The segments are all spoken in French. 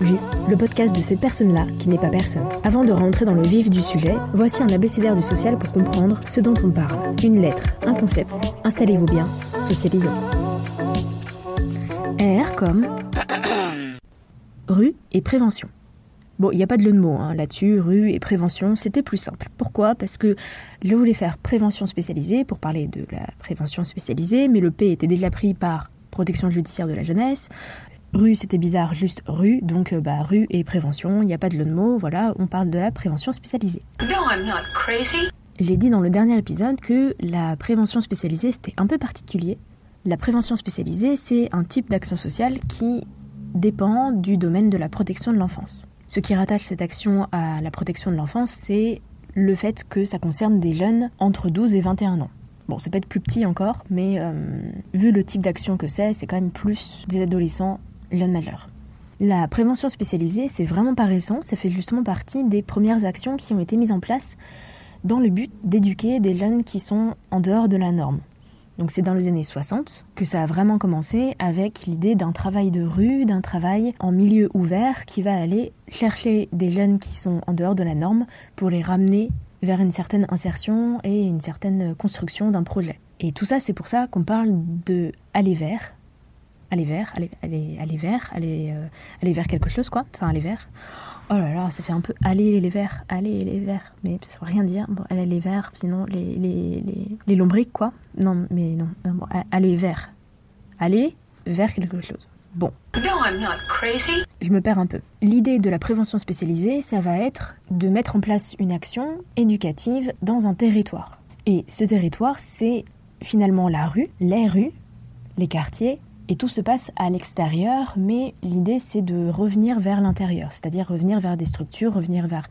Vu, le podcast de cette personne-là qui n'est pas personne. Avant de rentrer dans le vif du sujet, voici un abécédaire du social pour comprendre ce dont on parle. Une lettre, un concept, installez-vous bien, socialisons. R comme rue et prévention. Bon, il n'y a pas de jeu de mots hein, là-dessus, rue et prévention, c'était plus simple. Pourquoi? Parce que je voulais faire prévention spécialisée pour parler de la prévention spécialisée, mais le P était déjà pris par protection judiciaire de la jeunesse. Rue, c'était bizarre, juste rue, donc euh, bah, rue et prévention, il n'y a pas de de mots, voilà, on parle de la prévention spécialisée. J'ai dit dans le dernier épisode que la prévention spécialisée, c'était un peu particulier. La prévention spécialisée, c'est un type d'action sociale qui dépend du domaine de la protection de l'enfance. Ce qui rattache cette action à la protection de l'enfance, c'est le fait que ça concerne des jeunes entre 12 et 21 ans. Bon, c'est peut-être plus petit encore, mais euh, vu le type d'action que c'est, c'est quand même plus des adolescents jeunes majeurs. La prévention spécialisée, c'est vraiment pas récent, ça fait justement partie des premières actions qui ont été mises en place dans le but d'éduquer des jeunes qui sont en dehors de la norme. Donc c'est dans les années 60 que ça a vraiment commencé avec l'idée d'un travail de rue, d'un travail en milieu ouvert qui va aller chercher des jeunes qui sont en dehors de la norme pour les ramener vers une certaine insertion et une certaine construction d'un projet. Et tout ça, c'est pour ça qu'on parle de aller vers, aller vers, aller, aller, aller vers, aller, euh, aller vers quelque chose quoi, enfin aller vers. Oh là là, ça fait un peu aller les verts, aller les verts, mais ça veut rien dire. Bon, aller les verts, sinon les, les, les, les lombriques, quoi. Non, mais non, bon, aller vers. Aller vers quelque chose. Bon. No, I'm not crazy. Je me perds un peu. L'idée de la prévention spécialisée, ça va être de mettre en place une action éducative dans un territoire. Et ce territoire, c'est finalement la rue, les rues, les quartiers, et tout se passe à l'extérieur, mais l'idée c'est de revenir vers l'intérieur, c'est-à-dire revenir vers des structures, revenir vers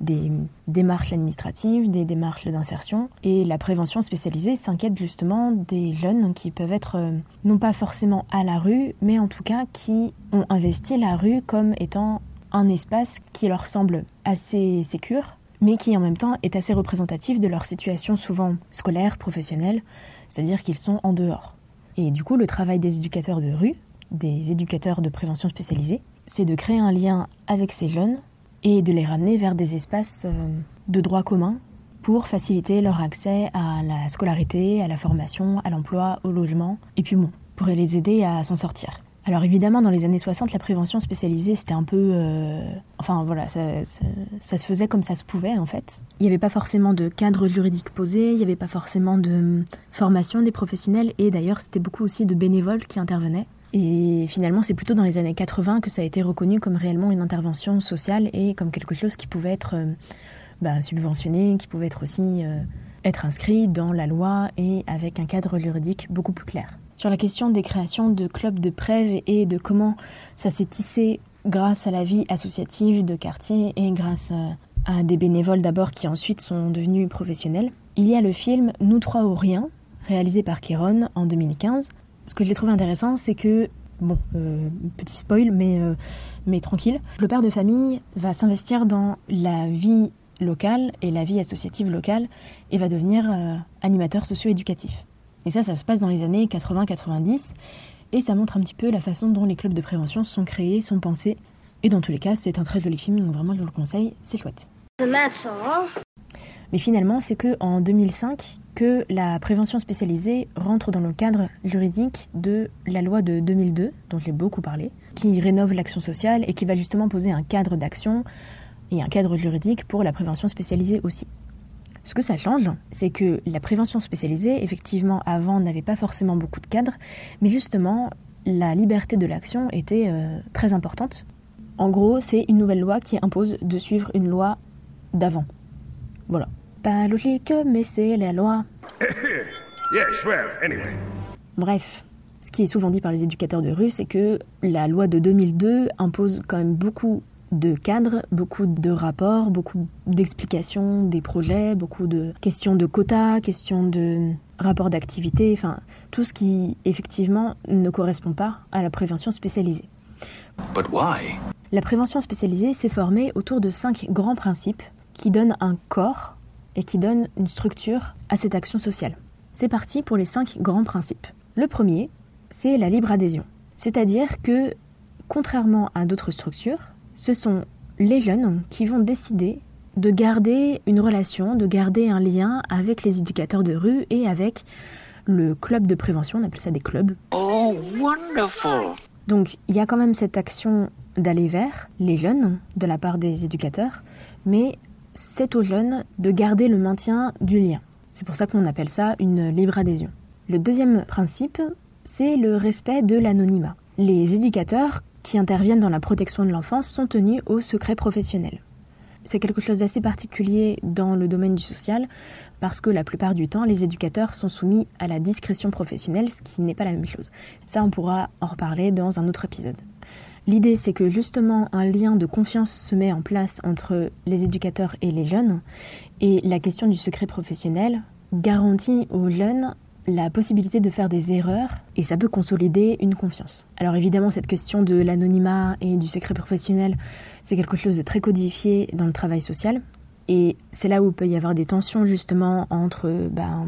des démarches administratives, des démarches d'insertion. Et la prévention spécialisée s'inquiète justement des jeunes qui peuvent être euh, non pas forcément à la rue, mais en tout cas qui ont investi la rue comme étant un espace qui leur semble assez sécure, mais qui en même temps est assez représentatif de leur situation souvent scolaire, professionnelle, c'est-à-dire qu'ils sont en dehors. Et du coup, le travail des éducateurs de rue, des éducateurs de prévention spécialisés, c'est de créer un lien avec ces jeunes et de les ramener vers des espaces euh, de droit commun pour faciliter leur accès à la scolarité, à la formation, à l'emploi, au logement, et puis bon, pour les aider à s'en sortir. Alors évidemment, dans les années 60, la prévention spécialisée, c'était un peu... euh, Enfin voilà, ça, se faisait comme ça se pouvait en fait. Il n'y avait pas forcément de cadre juridique posé, il n'y avait pas forcément de formation des professionnels, et d'ailleurs c'était beaucoup aussi de bénévoles qui intervenaient. Et finalement, c'est plutôt dans les années 80 que ça a été reconnu comme réellement une intervention sociale et comme quelque chose qui pouvait être euh, bah, subventionné, qui pouvait être aussi euh, être inscrit dans la loi et avec un cadre juridique beaucoup plus clair. Sur la question des créations de clubs de prêve et de comment ça s'est tissé grâce à la vie associative de quartier et grâce euh, à des bénévoles d'abord qui ensuite sont devenus professionnels, il y a le film Nous trois ou rien, réalisé par Kéron en 2015. Ce que j'ai trouvé intéressant, c'est que, bon, euh, petit spoil, mais, euh, mais tranquille, le père de famille va s'investir dans la vie locale et la vie associative locale et va devenir animateur socio-éducatif. Et ça, ça se passe dans les années 80-90 et ça montre un petit peu la façon dont les clubs de prévention sont créés, sont pensés. Et dans tous les cas, c'est un très joli film, donc vraiment je vous le conseille, c'est chouette. Mais finalement, c'est que en 2005 que la prévention spécialisée rentre dans le cadre juridique de la loi de 2002, dont j'ai beaucoup parlé, qui rénove l'action sociale et qui va justement poser un cadre d'action et un cadre juridique pour la prévention spécialisée aussi. Ce que ça change, c'est que la prévention spécialisée, effectivement, avant n'avait pas forcément beaucoup de cadres, mais justement, la liberté de l'action était euh, très importante. En gros, c'est une nouvelle loi qui impose de suivre une loi d'avant. Voilà. Pas logique, mais c'est la loi. Yes, well, anyway. Bref, ce qui est souvent dit par les éducateurs de rue, c'est que la loi de 2002 impose quand même beaucoup de cadres, beaucoup de rapports, beaucoup d'explications des projets, beaucoup de questions de quotas, questions de rapports d'activité, enfin tout ce qui effectivement ne correspond pas à la prévention spécialisée. But why? La prévention spécialisée s'est formée autour de cinq grands principes qui donnent un corps et qui donnent une structure à cette action sociale. C'est parti pour les cinq grands principes. Le premier, c'est la libre adhésion. C'est-à-dire que contrairement à d'autres structures, ce sont les jeunes qui vont décider de garder une relation, de garder un lien avec les éducateurs de rue et avec le club de prévention, on appelle ça des clubs. Oh, wonderful! Donc il y a quand même cette action d'aller vers les jeunes de la part des éducateurs, mais c'est aux jeunes de garder le maintien du lien. C'est pour ça qu'on appelle ça une libre adhésion. Le deuxième principe, c'est le respect de l'anonymat. Les éducateurs qui interviennent dans la protection de l'enfance sont tenus au secret professionnel. C'est quelque chose d'assez particulier dans le domaine du social parce que la plupart du temps, les éducateurs sont soumis à la discrétion professionnelle, ce qui n'est pas la même chose. Ça, on pourra en reparler dans un autre épisode. L'idée, c'est que justement un lien de confiance se met en place entre les éducateurs et les jeunes, et la question du secret professionnel garantit aux jeunes la possibilité de faire des erreurs et ça peut consolider une confiance. Alors évidemment, cette question de l'anonymat et du secret professionnel, c'est quelque chose de très codifié dans le travail social. Et c'est là où il peut y avoir des tensions justement entre ben,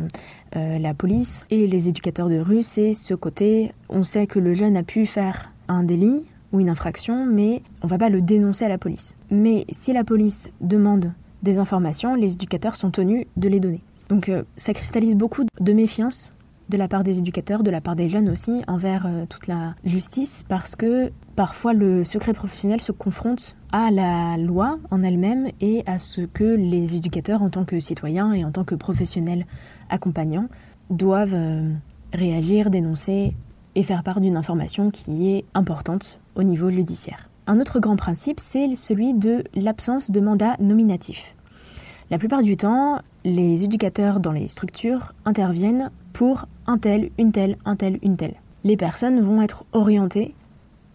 euh, la police et les éducateurs de rue. C'est ce côté, on sait que le jeune a pu faire un délit ou une infraction, mais on va pas le dénoncer à la police. Mais si la police demande des informations, les éducateurs sont tenus de les donner. Donc euh, ça cristallise beaucoup de méfiance de la part des éducateurs, de la part des jeunes aussi, envers euh, toute la justice, parce que parfois le secret professionnel se confronte à la loi en elle-même et à ce que les éducateurs, en tant que citoyens et en tant que professionnels accompagnants, doivent euh, réagir, dénoncer et faire part d'une information qui est importante au niveau judiciaire. Un autre grand principe, c'est celui de l'absence de mandat nominatif. La plupart du temps, les éducateurs dans les structures interviennent pour un tel, une telle, un tel, une telle. Les personnes vont être orientées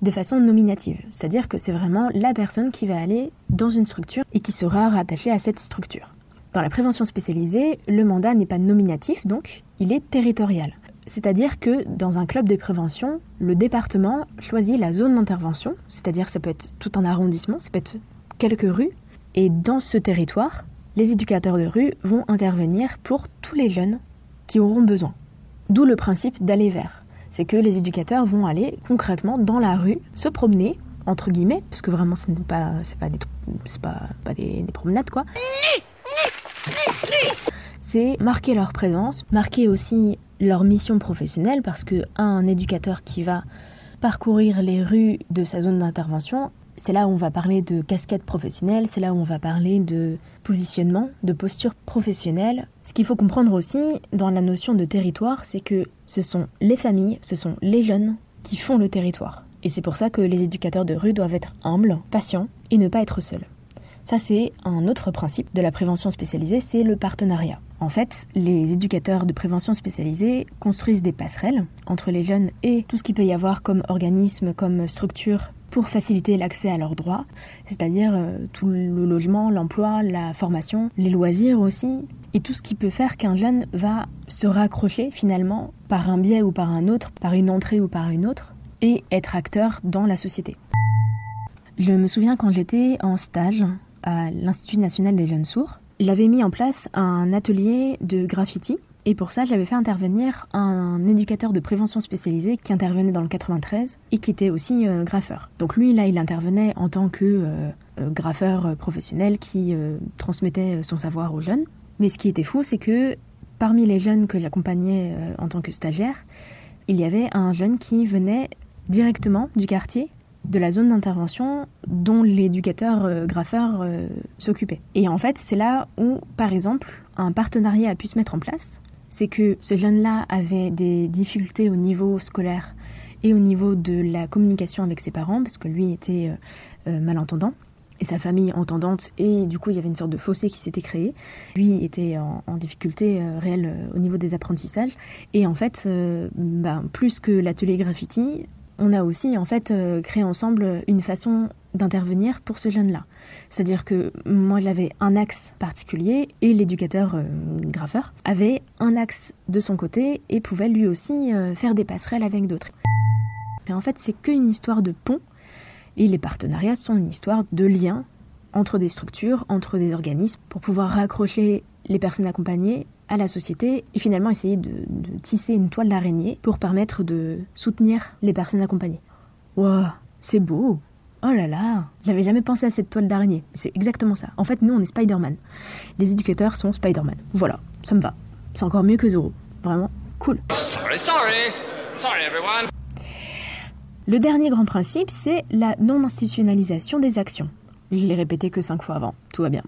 de façon nominative, c'est-à-dire que c'est vraiment la personne qui va aller dans une structure et qui sera rattachée à cette structure. Dans la prévention spécialisée, le mandat n'est pas nominatif, donc il est territorial. C'est-à-dire que dans un club de prévention, le département choisit la zone d'intervention, c'est-à-dire ça peut être tout un arrondissement, ça peut être quelques rues, et dans ce territoire, les éducateurs de rue vont intervenir pour tous les jeunes qui auront besoin. D'où le principe d'aller vers. C'est que les éducateurs vont aller concrètement dans la rue, se promener, entre guillemets, parce que vraiment ce n'est pas, pas des, des promenades quoi. C'est marquer leur présence, marquer aussi leur mission professionnelle, parce que un éducateur qui va parcourir les rues de sa zone d'intervention c'est là où on va parler de casquette professionnelle, c'est là où on va parler de positionnement, de posture professionnelle. Ce qu'il faut comprendre aussi dans la notion de territoire, c'est que ce sont les familles, ce sont les jeunes qui font le territoire. Et c'est pour ça que les éducateurs de rue doivent être humbles, patients et ne pas être seuls. Ça, c'est un autre principe de la prévention spécialisée, c'est le partenariat. En fait, les éducateurs de prévention spécialisée construisent des passerelles entre les jeunes et tout ce qu'il peut y avoir comme organisme, comme structure pour faciliter l'accès à leurs droits, c'est-à-dire euh, tout le logement, l'emploi, la formation, les loisirs aussi, et tout ce qui peut faire qu'un jeune va se raccrocher finalement par un biais ou par un autre, par une entrée ou par une autre, et être acteur dans la société. Je me souviens quand j'étais en stage à l'Institut national des jeunes sourds, j'avais mis en place un atelier de graffiti et pour ça, j'avais fait intervenir un éducateur de prévention spécialisé qui intervenait dans le 93 et qui était aussi euh, graffeur. Donc lui, là, il intervenait en tant que euh, euh, graffeur professionnel qui transmettait son savoir aux jeunes. Mais ce qui était fou, c'est que parmi les jeunes que j'accompagnais en tant que stagiaire, il y avait un jeune qui venait directement du quartier de la zone d'intervention dont l'éducateur graffeur s'occupait. Et en fait, c'est là où, par exemple, un partenariat a pu se mettre en place c'est que ce jeune-là avait des difficultés au niveau scolaire et au niveau de la communication avec ses parents, parce que lui était euh, euh, malentendant et sa famille entendante, et du coup il y avait une sorte de fossé qui s'était créé. Lui était en, difficulté euh, réelle au niveau des apprentissages, et en fait, ben, plus que l'atelier graffiti, on a aussi en fait créé ensemble une façon d'intervenir pour ce jeune-là. C'est-à-dire que moi j'avais un axe particulier et l'éducateur euh, graffeur avait un axe de son côté et pouvait lui aussi euh, faire des passerelles avec d'autres. Et en fait c'est qu'une histoire de pont et les partenariats sont une histoire de lien entre des structures, entre des organismes pour pouvoir raccrocher les personnes accompagnées à la société et finalement essayer de, tisser une toile d'araignée pour permettre de soutenir les personnes accompagnées. Wow, C'est beau. Oh là là, j'avais jamais pensé à cette toile d'araignée. C'est exactement ça. En fait, nous, on est Spider-Man. Les éducateurs sont Spider-Man. Voilà, ça me va. C'est encore mieux que Zoro. Vraiment, cool. Sorry, sorry. Sorry, everyone. Le dernier grand principe, c'est la non-institutionnalisation des actions. Je l'ai répété que cinq fois avant. Tout va bien.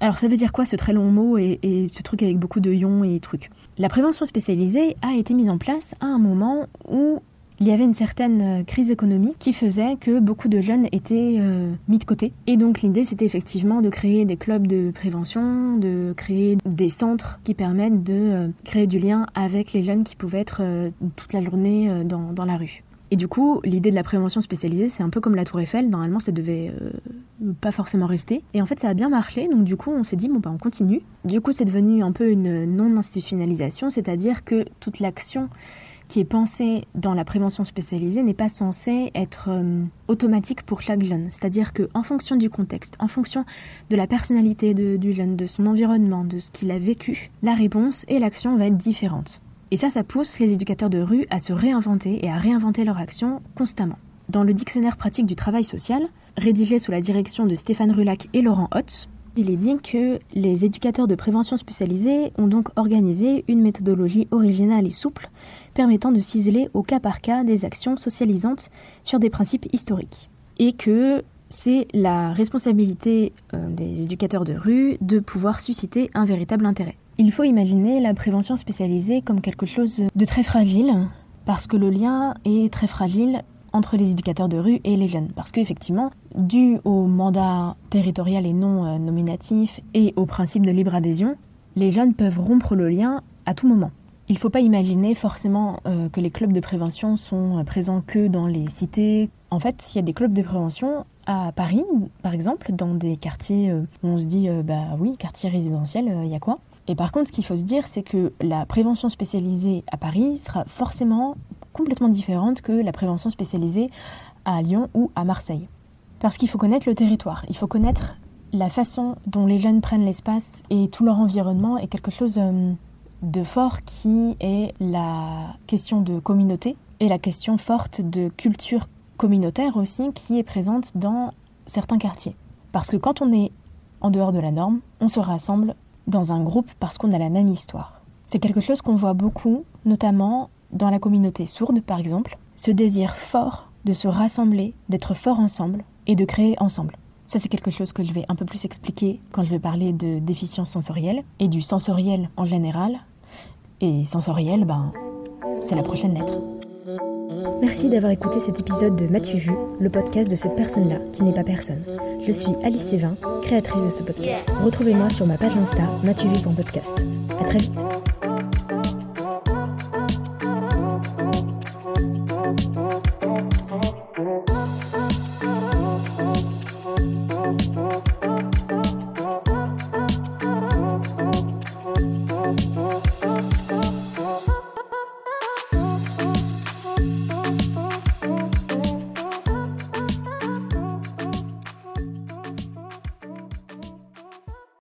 Alors, ça veut dire quoi ce très long mot et, et ce truc avec beaucoup de ions et trucs? La prévention spécialisée a été mise en place à un moment où il y avait une certaine euh, crise économique qui faisait que beaucoup de jeunes étaient euh, mis de côté. Et donc l'idée c'était effectivement de créer des clubs de prévention, de créer des centres qui permettent de euh, créer du lien avec les jeunes qui pouvaient être toute la journée dans, dans la rue. Et du coup, l'idée de la prévention spécialisée, c'est un peu comme la Tour Eiffel. Normalement, ça devait pas forcément rester. Et en fait, ça a bien marché. Donc, du coup, on s'est dit, bon, bah, on continue. Du coup, c'est devenu un peu une non-institutionnalisation, c'est-à-dire que toute l'action qui est pensée dans la prévention spécialisée n'est pas censée être euh, automatique pour chaque jeune. C'est-à-dire que, en fonction du contexte, en fonction de la personnalité du jeune, de son environnement, de ce qu'il a vécu, la réponse et l'action va être différente. Et ça, ça pousse les éducateurs de rue à se réinventer et à réinventer leur action constamment. Dans le dictionnaire pratique du travail social, rédigé sous la direction de Stéphane Rulac et Laurent Hotz, il est dit que les éducateurs de prévention spécialisés ont donc organisé une méthodologie originale et souple permettant de ciseler au cas par cas des actions socialisantes sur des principes historiques. Et que c'est la responsabilité euh, des éducateurs de rue de pouvoir susciter un véritable intérêt. Il faut imaginer la prévention spécialisée comme quelque chose de très fragile, parce que le lien est très fragile entre les éducateurs de rue et les jeunes. Parce qu'effectivement, dû au mandat territorial et non euh, nominatif et au principe de libre adhésion, les jeunes peuvent rompre le lien à tout moment. Il ne faut pas imaginer forcément euh, que les clubs de prévention sont euh, présents que dans les cités. En fait, il y a des clubs de prévention à Paris, par exemple, dans des quartiers où on se dit, bah oui, quartier résidentiel, il y a quoi? Et par contre, ce qu'il faut se dire, c'est que la prévention spécialisée à Paris sera forcément complètement différente que la prévention spécialisée à Lyon ou à Marseille. Parce qu'il faut connaître le territoire, il faut connaître la façon dont les jeunes prennent l'espace et tout leur environnement est quelque chose euh, de fort qui est la question de communauté et la question forte de culture communautaire aussi qui est présente dans certains quartiers. Parce que quand on est en dehors de la norme, on se rassemble dans un groupe parce qu'on a la même histoire. C'est quelque chose qu'on voit beaucoup, notamment dans la communauté sourde par exemple, ce désir fort de se rassembler, d'être fort ensemble et de créer ensemble. Ça, c'est quelque chose que je vais un peu plus expliquer quand je vais parler de déficience sensorielle et du sensoriel en général. Et sensoriel, ben, c'est la prochaine lettre. Merci d'avoir écouté cet épisode de M'as-tu vu, le podcast de cette personne-là qui n'est pas personne. Je suis Alice Sévin, créatrice de ce podcast. Retrouvez-moi sur ma page Insta, m'as-tu vu.podcast. À très vite.